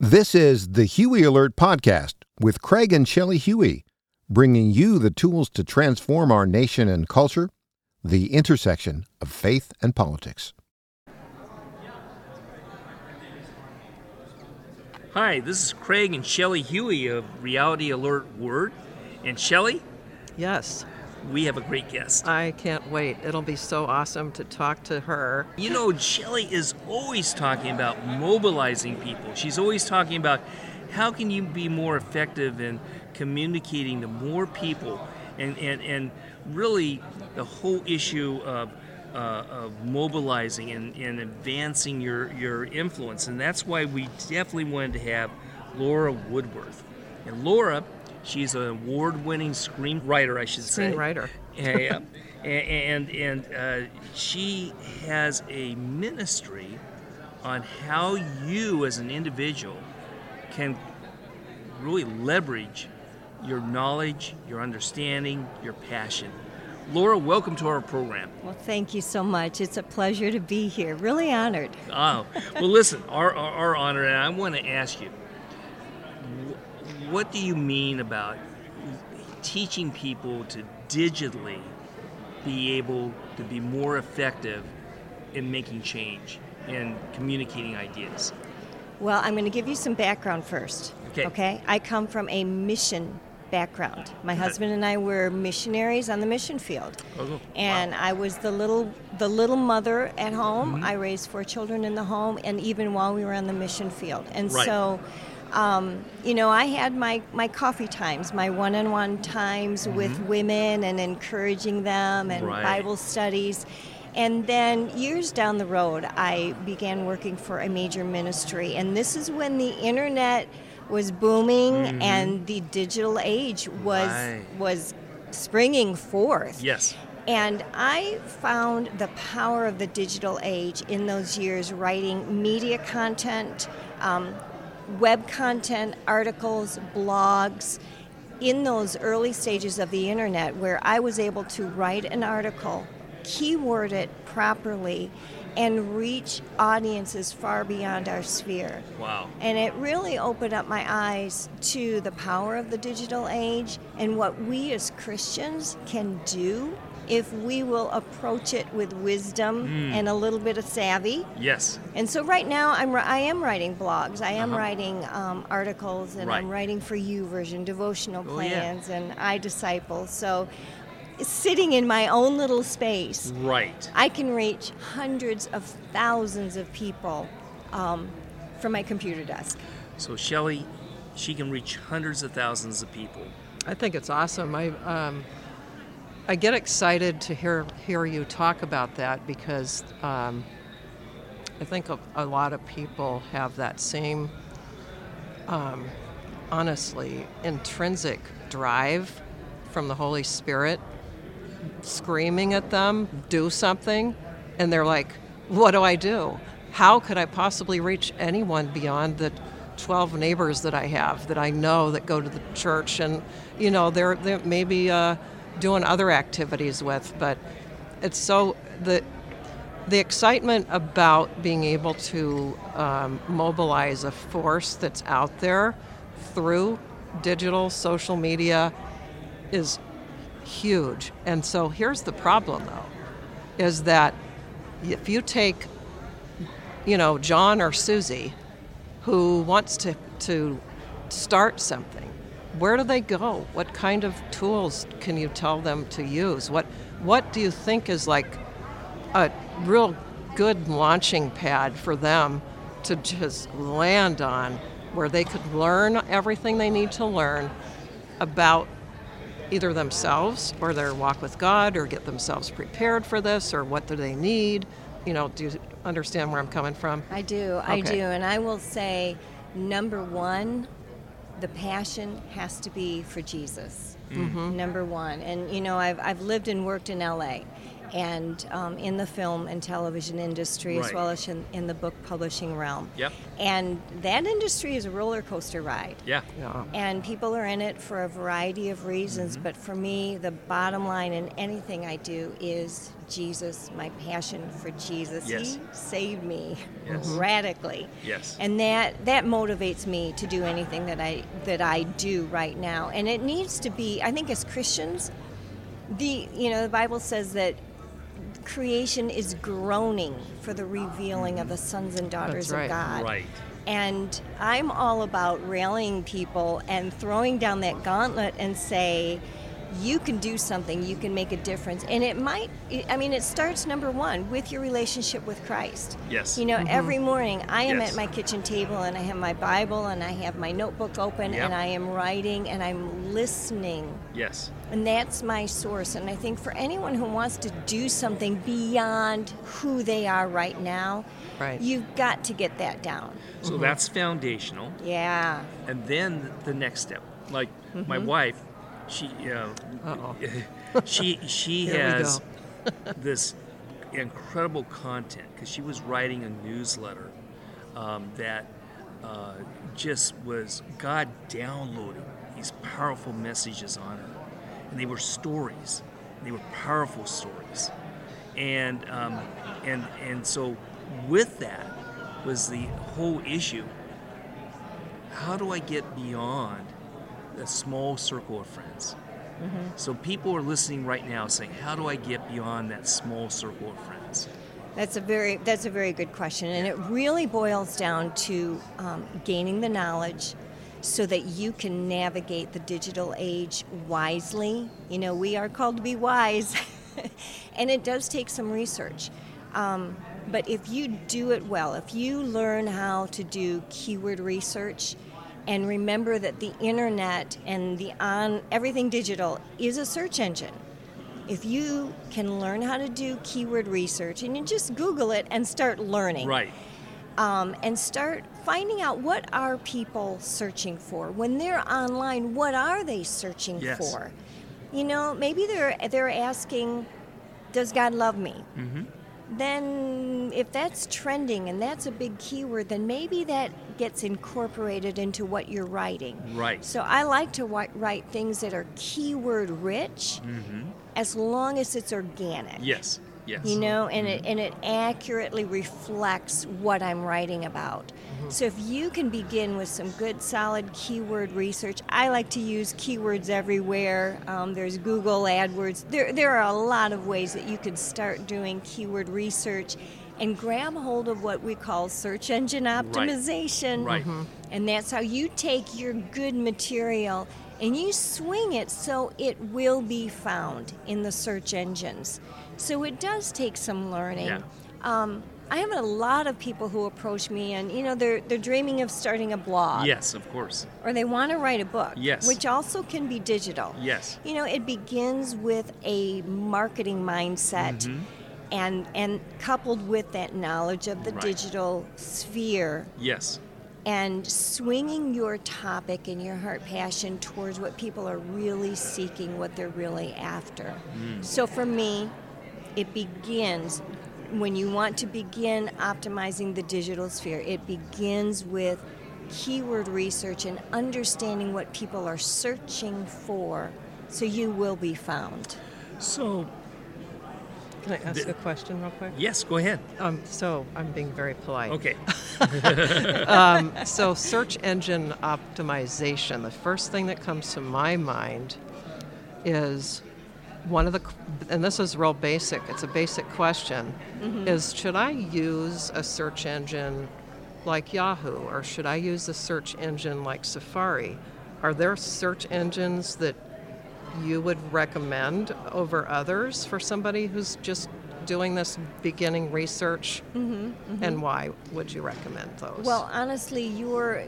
This is the Huey Alert Podcast with Craig and Shelly Huey, bringing you the tools to transform our nation and culture, the intersection of faith and politics. Hi, this is Craig and Shelly Huey of Reality Alert Word. And Shelly, Yes, we have a great guest. I can't wait. It'll be so awesome to talk to her. You know, Shelly is always talking about mobilizing people. She's always talking about how can you be more effective in communicating to more people and, and, and really the whole issue of, uh, of mobilizing and, and advancing your, your influence. And that's why we definitely wanted to have Laura Woodworth. And Laura, she's an award-winning screenwriter, I should say. Screenwriter. yeah, and and uh, she has a ministry on how you as an individual can really leverage your knowledge, your understanding, your passion. Laura, welcome to our program. Well, thank you so much. It's a pleasure to be here. Really honored. Oh, well, listen, our, our, our honor, and I want to ask you, what do you mean about teaching people to digitally be able to be more effective in making change and communicating ideas? Well, I'm going to give you some background first. Okay. Okay. I come from a mission background. My husband and I were missionaries on the mission field. Oh, wow. And I was the little the little mother at home. Mm-hmm. I raised four children in the home and even while we were on the mission field. And Right. so um, you know, I had my, my coffee times, my one on one times with women and encouraging them and Right. Bible studies. And then years down the road, I began working for a major ministry. And this is when the internet was booming and the digital age was, Right. was springing forth. Yes. And I found the power of the digital age in those years writing media content, um, web content, articles, blogs, in those early stages of the internet where I was able to write an article, keyword it properly, and reach audiences far beyond our sphere. Wow. And it really opened up my eyes to the power of the digital age and what we as Christians can do if we will approach it with wisdom and a little bit of savvy. Yes. And so right now I'm I am writing blogs, I am Uh-huh. writing um, articles, and I'm writing for YouVersion devotional Oh, yeah. plans, and iDisciple. So sitting in my own little space, Right. I can reach hundreds of thousands of people um, from my computer desk. So, Shelly, she can reach hundreds of thousands of people. I think it's awesome. I um, I get excited to hear hear you talk about that because um, I think a, a lot of people have that same, um, honestly, intrinsic drive from the Holy Spirit screaming at them, do something, and they're like, what do I do? How could I possibly reach anyone beyond the 12 neighbors that I have that I know that go to the church and, you know, they're, they're maybe uh, doing other activities with, but it's so, the, the excitement about being able to um, mobilize a force that's out there through digital social media is huge. And so here's the problem though, is that if you take, you know, John or Susie, who wants to, to start something, where do they go? What kind of tools can you tell them to use? What, what do you think is like a real good launching pad for them to just land on where they could learn everything they need to learn about either themselves or their walk with God or get themselves prepared for this or what do they need? You know, do you understand where I'm coming from? I do, I do. And I will say, number one, the passion has to be for Jesus. Mm-hmm. Number one. And, you know, I've, I've lived and worked in LA. And um, in the film and television industry as well as in, in the book publishing realm. Yep. And that industry is a roller coaster ride. Yeah. Yeah. And people are in it for a variety of reasons, Mm-hmm. but for me, the bottom line in anything I do is Jesus, my passion for Jesus. Yes. He saved me Yes. radically. Yes. And that that motivates me to do anything that I that I do right now. And it needs to be I think as Christians, the you know, the Bible says that creation is groaning for the revealing of the sons and daughters That's right. of God. Right. And I'm all about rallying people and throwing down that gauntlet and say, you can do something, you can make a difference. And it might, I mean, it starts number one with your relationship with Christ. Yes. You know, mm-hmm. every morning I am Yes. at my kitchen table and I have my Bible and I have my notebook open Yep. and I am writing and I'm listening. Yes. And that's my source. And I think for anyone who wants to do something beyond who they are right now, Right. you've got to get that down. So that's foundational. Yeah. and then the next step like my wife she uh, Uh-oh. she she has this incredible content because she was writing a newsletter um, that uh, just was god downloaded these powerful messages on her and they were stories they were powerful stories and um, and and so with that was the whole issue how do I get beyond a small circle of friends? So people are listening right now saying, how do I get beyond that small circle of friends? That's a very that's a very good question, and it really boils down to um, gaining the knowledge so that you can navigate the digital age wisely. You know, we are called to be wise, and it does take some research. Um, but if you do it well, if you learn how to do keyword research, and remember that the internet and the on everything digital is a search engine if you can learn how to do keyword research and you just google it and start learning Right. um, and start finding out what are people searching for when they're online what are they searching Yes. for you know maybe they're they're asking does god love me Mm-hmm. then if that's trending and that's a big keyword then maybe that gets incorporated into what you're writing Right. so i like to write things that are keyword rich as long as it's organic Yes. Yes. you know and it and it accurately reflects what i'm writing about so if you can begin with some good solid keyword research i like to use keywords everywhere um, there's google adwords there, there are a lot of ways that you could start doing keyword research and grab hold of what we call search engine optimization Right. and that's how you take your good material and you swing it so it will be found in the search engines. So it does take some learning. Yeah. Um, I have a lot of people who approach me and you know they're they're dreaming of starting a blog Yes, of course. or they want to write a book Yes. which also can be digital. Yes. You know, it begins with a marketing mindset Mm-hmm. and and coupled with that knowledge of the Right. digital sphere Yes. and swinging your topic and your heart passion towards what people are really seeking, what they're really after. So for me, it begins when you want to begin optimizing the digital sphere, it begins with keyword research and understanding what people are searching for so you will be found. So, Can I ask The- a question real quick? yes, go ahead. Um, so I'm being very polite. Okay. So search engine optimization. The first thing that comes to my mind is one of the, and this is real basic. It's a basic question. Mm-hmm. Is should I use a search engine like Yahoo or should I use a search engine like Safari? Are there search engines that you would recommend over others for somebody who's just doing this beginning research? Mm-hmm, mm-hmm. And why would you recommend those? Well, honestly, you're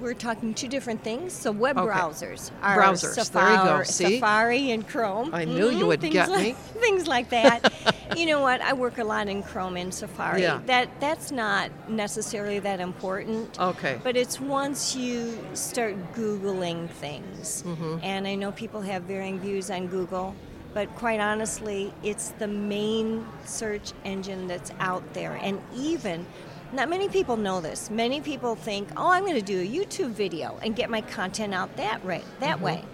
we're talking two different things. So web Okay. browsers are Browsers, there Safari, you go. See? Safari and Chrome. I knew you Mhm, would things get like, me. Things like that. you know what? I work a lot in Chrome and Safari. Yeah. That that's not necessarily that important. Okay. But it's once you start Googling things, Mm-hmm. and I know people have varying views on Google. but quite honestly, it's the main search engine that's out there. And even, not many people know this. Many people think, oh, I'm going to do a YouTube video and get my content out that, right, that Mm-hmm. way.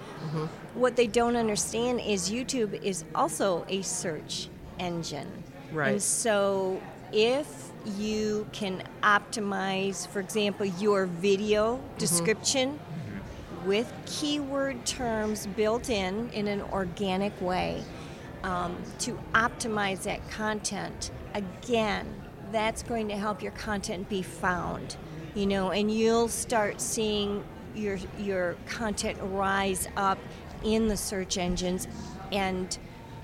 What they don't understand is YouTube is also a search engine. Right. And so if you can optimize, for example, your video Mm-hmm. description with keyword terms built in in an organic way um, to optimize that content, again, that's going to help your content be found. You know, and you'll start seeing your your content rise up in the search engines, and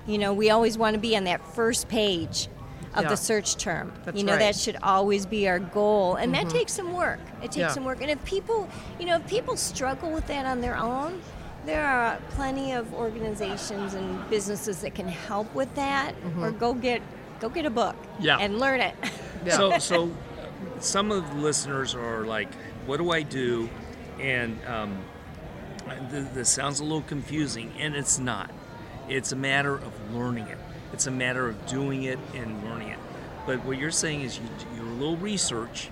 you know we always want to be on that first page of Yeah. the search term. That's you know right. that should always be our goal, and that mm-hmm. takes some work. It takes Yeah. some work, and if people, you know, if people struggle with that on their own, there are plenty of organizations and businesses that can help with that, mm-hmm. or go get go get a book Yeah. and learn it. Yeah. So, so uh, some of the listeners are like, "What do I do?" And um, th- this sounds a little confusing, and it's not. It's a matter of learning it. It's a matter of doing it and learning it. But what you're saying is, you do a little research,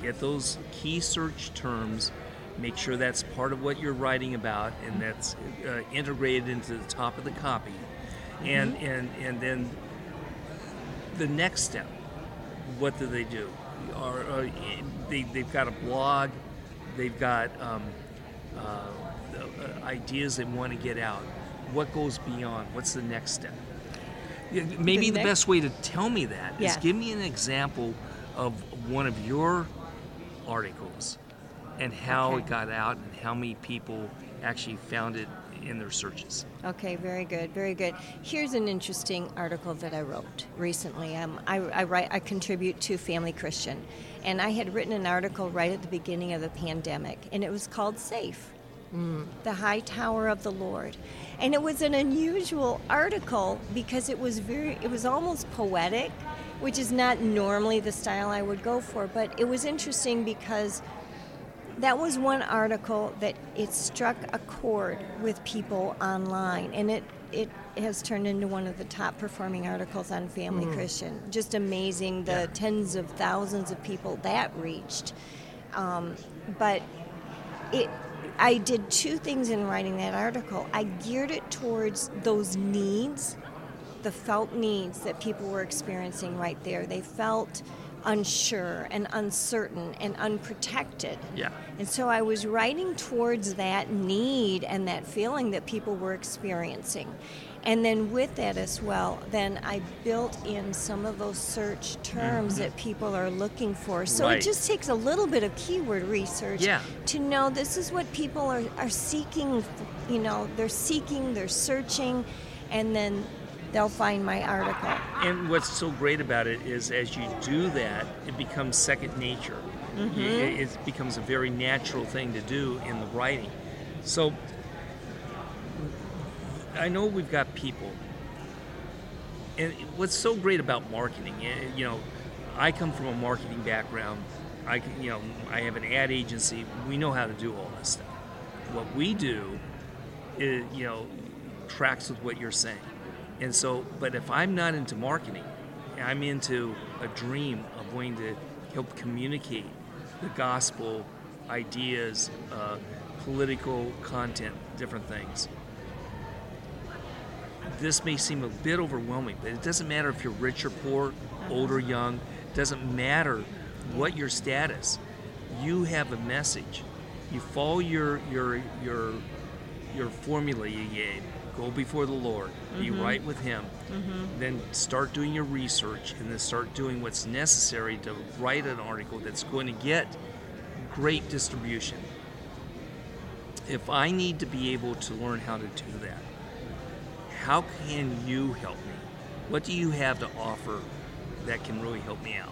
get those key search terms, make sure that's part of what you're writing about, and that's uh, integrated into the top of the copy, and and and then the next step what do they do? Or they, they've got a blog, they've got um, uh, uh, ideas they want to get out. What goes beyond? What's the next step? Maybe the, next- best way to tell me that is Yeah. give me an example of one of your articles and how Okay. it got out and how many people actually found it in their searches. Okay, very good, very good. Here's an interesting article that I wrote recently. Um, I, I write, I contribute to Family Christian, and I had written an article right at the beginning of the pandemic, and it was called "Safe." the high tower of the lord and it was an unusual article because it was very it was almost poetic which is not normally the style i would go for but it was interesting because that was one article that it struck a chord with people online and it it has turned into one of the top performing articles on family christian just amazing the tens of thousands of people that reached um, but it I did two things in writing that article. I geared it towards those needs, the felt needs that people were experiencing right there. They felt unsure and uncertain and unprotected. Yeah. And so I was writing towards that need and that feeling that people were experiencing. And then with that as well, then I built in some of those search terms that mm-hmm. people are looking for. So Right. it just takes a little bit of keyword research Yeah. to know this is what people are, are seeking. You know, they're seeking, they're searching, and then they'll find my article. And what's so great about it is, as you do that, it becomes second nature. Mm-hmm. It, it becomes a very natural thing to do in the writing. So, I know we've got people, and what's so great about marketing, eh, you know, I come from a marketing background. I, can- you know, I have an ad agency. We know how to do all this stuff. What we do is, you know, tracks with what you're saying. And so, but if I'm not into marketing, I'm into a dream of wanting to help communicate the gospel, ideas, uh, political content, different things. This may seem a bit overwhelming, but it doesn't matter if you're rich or poor, old or young. It doesn't matter what your status. You have a message. You follow your your your your formula you gave. Go before the Lord. Be mm-hmm. right with Him. Mm-hmm. Then start doing your research, and then start doing what's necessary to write an article that's going to get great distribution. If I need to be able to learn how to do that, how can you help me? What do you have to offer that can really help me out?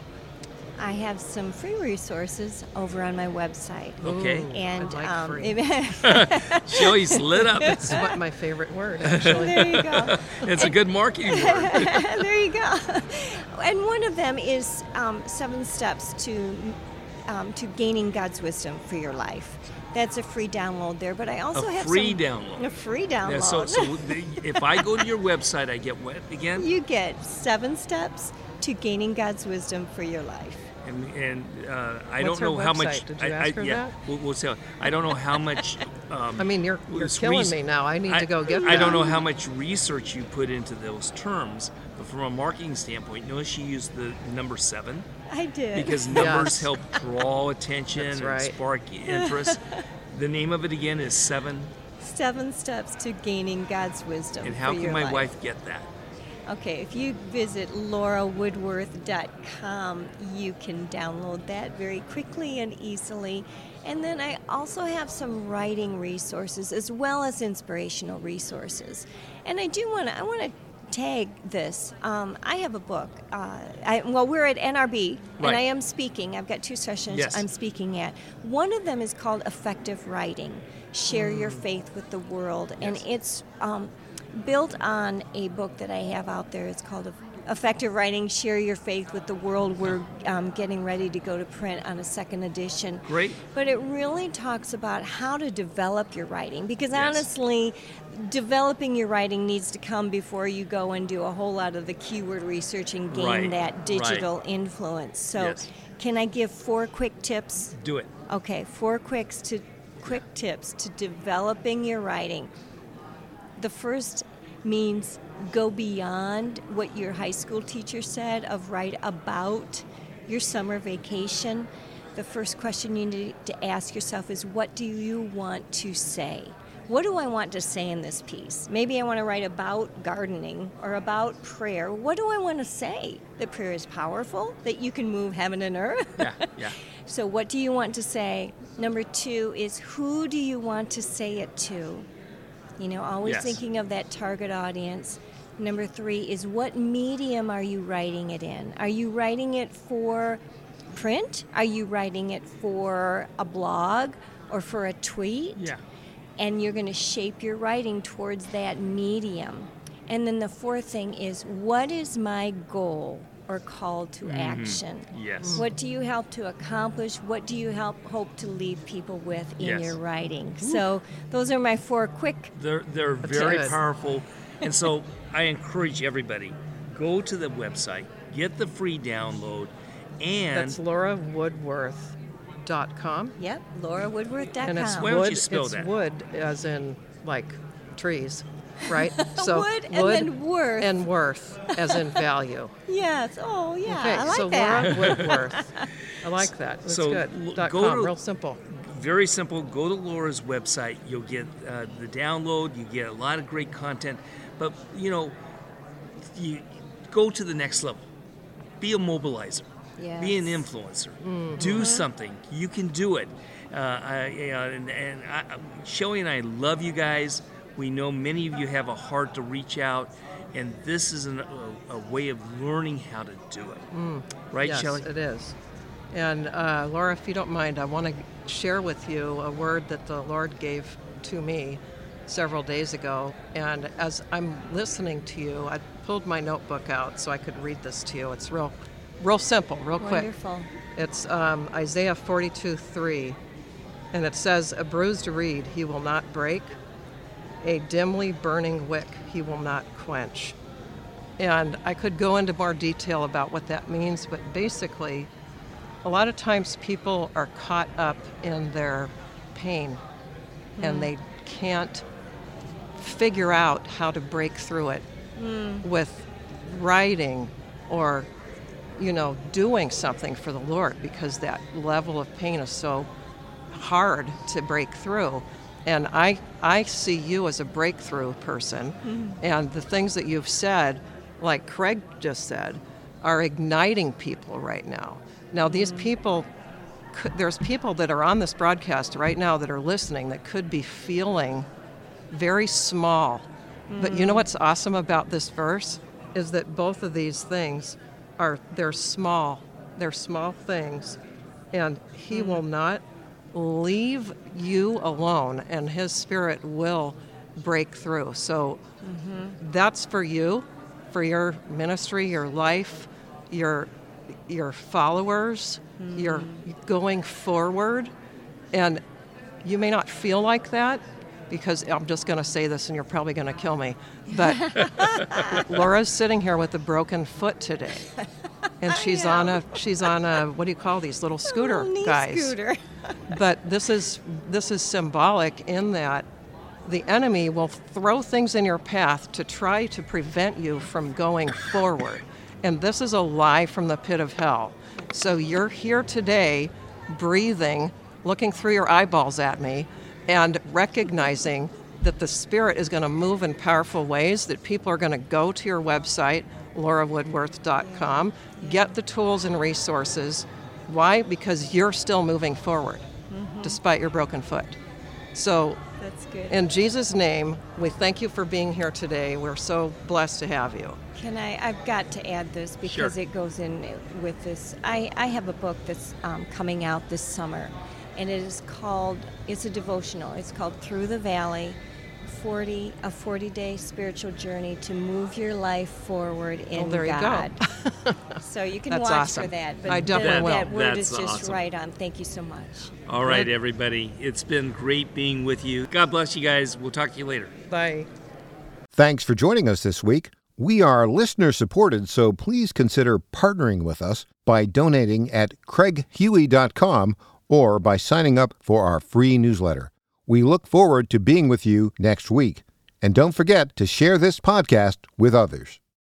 I have some free resources over on my website. Okay. And I like um, free. She always lit up. It's what my favorite word, actually. there you go. It's a good marketing word. there you go. And one of them is um, seven steps to um, to Gaining God's Wisdom for Your Life. That's a free download there, but I also A have free some, download. A free download. Yeah, so, so the, if I go to your website, I get what again? you get seven steps to gaining God's wisdom for your life. And and uh, I What's don't know how much. Did you I, ask I, her yeah, that? We'll, we'll say. I don't know how much. Um, I mean, you're you're killing res- me now. I need I- to go get I that. don't know how much research you put into those terms, but from a marketing standpoint, notice she used the number seven I did. because numbers Yes. help draw attention That's and right. spark interest. the name of it again is Seven. seven steps to gaining God's wisdom. And how for can your my life. wife get that? Okay, if you visit laurawoodworth.com, you can download that very quickly and easily. And then I also have some writing resources as well as inspirational resources. And I do want to I want to tag this. Um, I have a book. Uh, I, well, we're at NRB, Right. and I am speaking. I've got two sessions Yes. I'm speaking at. One of them is called Effective Writing. Share your faith with the world, and it's um, built on a book that I have out there. It's called Effective Writing Share Your Faith with the World. We're um, getting ready to go to print on a second edition. Great. But it really talks about how to develop your writing because Yes. honestly, developing your writing needs to come before you go and do a whole lot of the keyword research and gain Right, that right. digital influence. So, Yes. can I give four quick tips? Do it. Okay, four quicks to quick tips to developing your writing. The first means go beyond what your high school teacher said of write about your summer vacation. The first question you need to ask yourself is what do you want to say? What do I want to say in this piece? Maybe I want to write about gardening or about prayer. What do I want to say? That prayer is powerful, that you can move heaven and earth. Yeah, yeah. So, what do you want to say? Number two is who do you want to say it to? You know, always Yes. thinking of that target audience. Number three is what medium are you writing it in? Are you writing it for print? Are you writing it for a blog or for a tweet? Yeah. and you're going to shape your writing towards that medium. And then the fourth thing is what is my goal or call to mm-hmm. action? Yes. What do you help to accomplish? What do you help hope to leave people with in Yes. your writing? Mm-hmm. So those are my four quick They're they're very good. powerful, and so I encourage everybody go to the website, get the free download, and That's laura laurawoodworth.com. Yep, laurawoodworth.com. And it's Why don't wood. you spell it's that? wood, as in like trees, right? So wood and then worth. and worth, as in value. yes. Oh, yeah. okay, I like so that. Laura Woodworth. I like that. That's So, good. l- Dot go com, to- real simple. very simple. Go to Laura's website. You'll get uh, the download. You get a lot of great content. But you know, you go to the next level. Be a mobilizer. Be an Yes. influencer. Do something. You can do it. Uh, I, uh, and and I, Shelly and I love you guys. We know many of you have a heart to reach out, and this is an, a, a way of learning how to do it. Right, yes, Shelly? it is. And uh, Laura, if you don't mind, I want to share with you a word that the Lord gave to me several days ago. And as I'm listening to you, I pulled my notebook out so I could read this to you. It's real, real simple, real quick. Wonderful. It's um, Isaiah 42 3. And it says, A bruised reed he will not break, a dimly burning wick he will not quench. And I could go into more detail about what that means, but basically, a lot of times people are caught up in their pain and hmm. they can't figure out how to break through it hmm. with writing or you know doing something for the lord because that level of pain is so hard to break through and i i see you as a breakthrough person. Mm-hmm. And the things that you've said like craig just said are igniting people right now. Now these mm-hmm. people there's people that are on this broadcast right now that are listening that could be feeling very small. But you know mm-hmm. what's awesome about this verse? Is that both of these things are they're small. They're small things. And he will not leave you alone and his spirit will break through. So mm-hmm. that's for you, for your ministry, your life, your your followers, You're mm-hmm. going forward, and you may not feel like that because I'm just going to say this and you're probably going to kill me. But Laura's sitting here with a broken foot today. And she's on a she's on a what do you call these little scooter Little knee guys? Scooter. But this is this is symbolic in that the enemy will throw things in your path to try to prevent you from going forward. And this is a lie from the pit of hell. So you're here today breathing, looking through your eyeballs at me and recognizing that the spirit is going to move in powerful ways that people are going to go to your website laurawoodworth.com get the tools and resources why because you're still moving forward despite your broken foot so That's good. in jesus name we thank you for being here today we're so blessed to have you Can I? I've got to add this because Sure. it goes in with this. I, I have a book that's um, coming out this summer, and it is called. It's a devotional. It's called Through the Valley. 40 a 40 day spiritual journey to move your life forward in there you go. God. so you can That's watch awesome. for that. I definitely that, will. that word That's is just awesome. right on. Thank you so much. All right, Good. everybody. It's been great being with you. God bless you guys. We'll talk to you later. bye Thanks for joining us this week. We are listener supported, so please consider partnering with us by donating at craighuey.com or by signing up for our free newsletter. We look forward to being with you next week. And don't forget to share this podcast with others.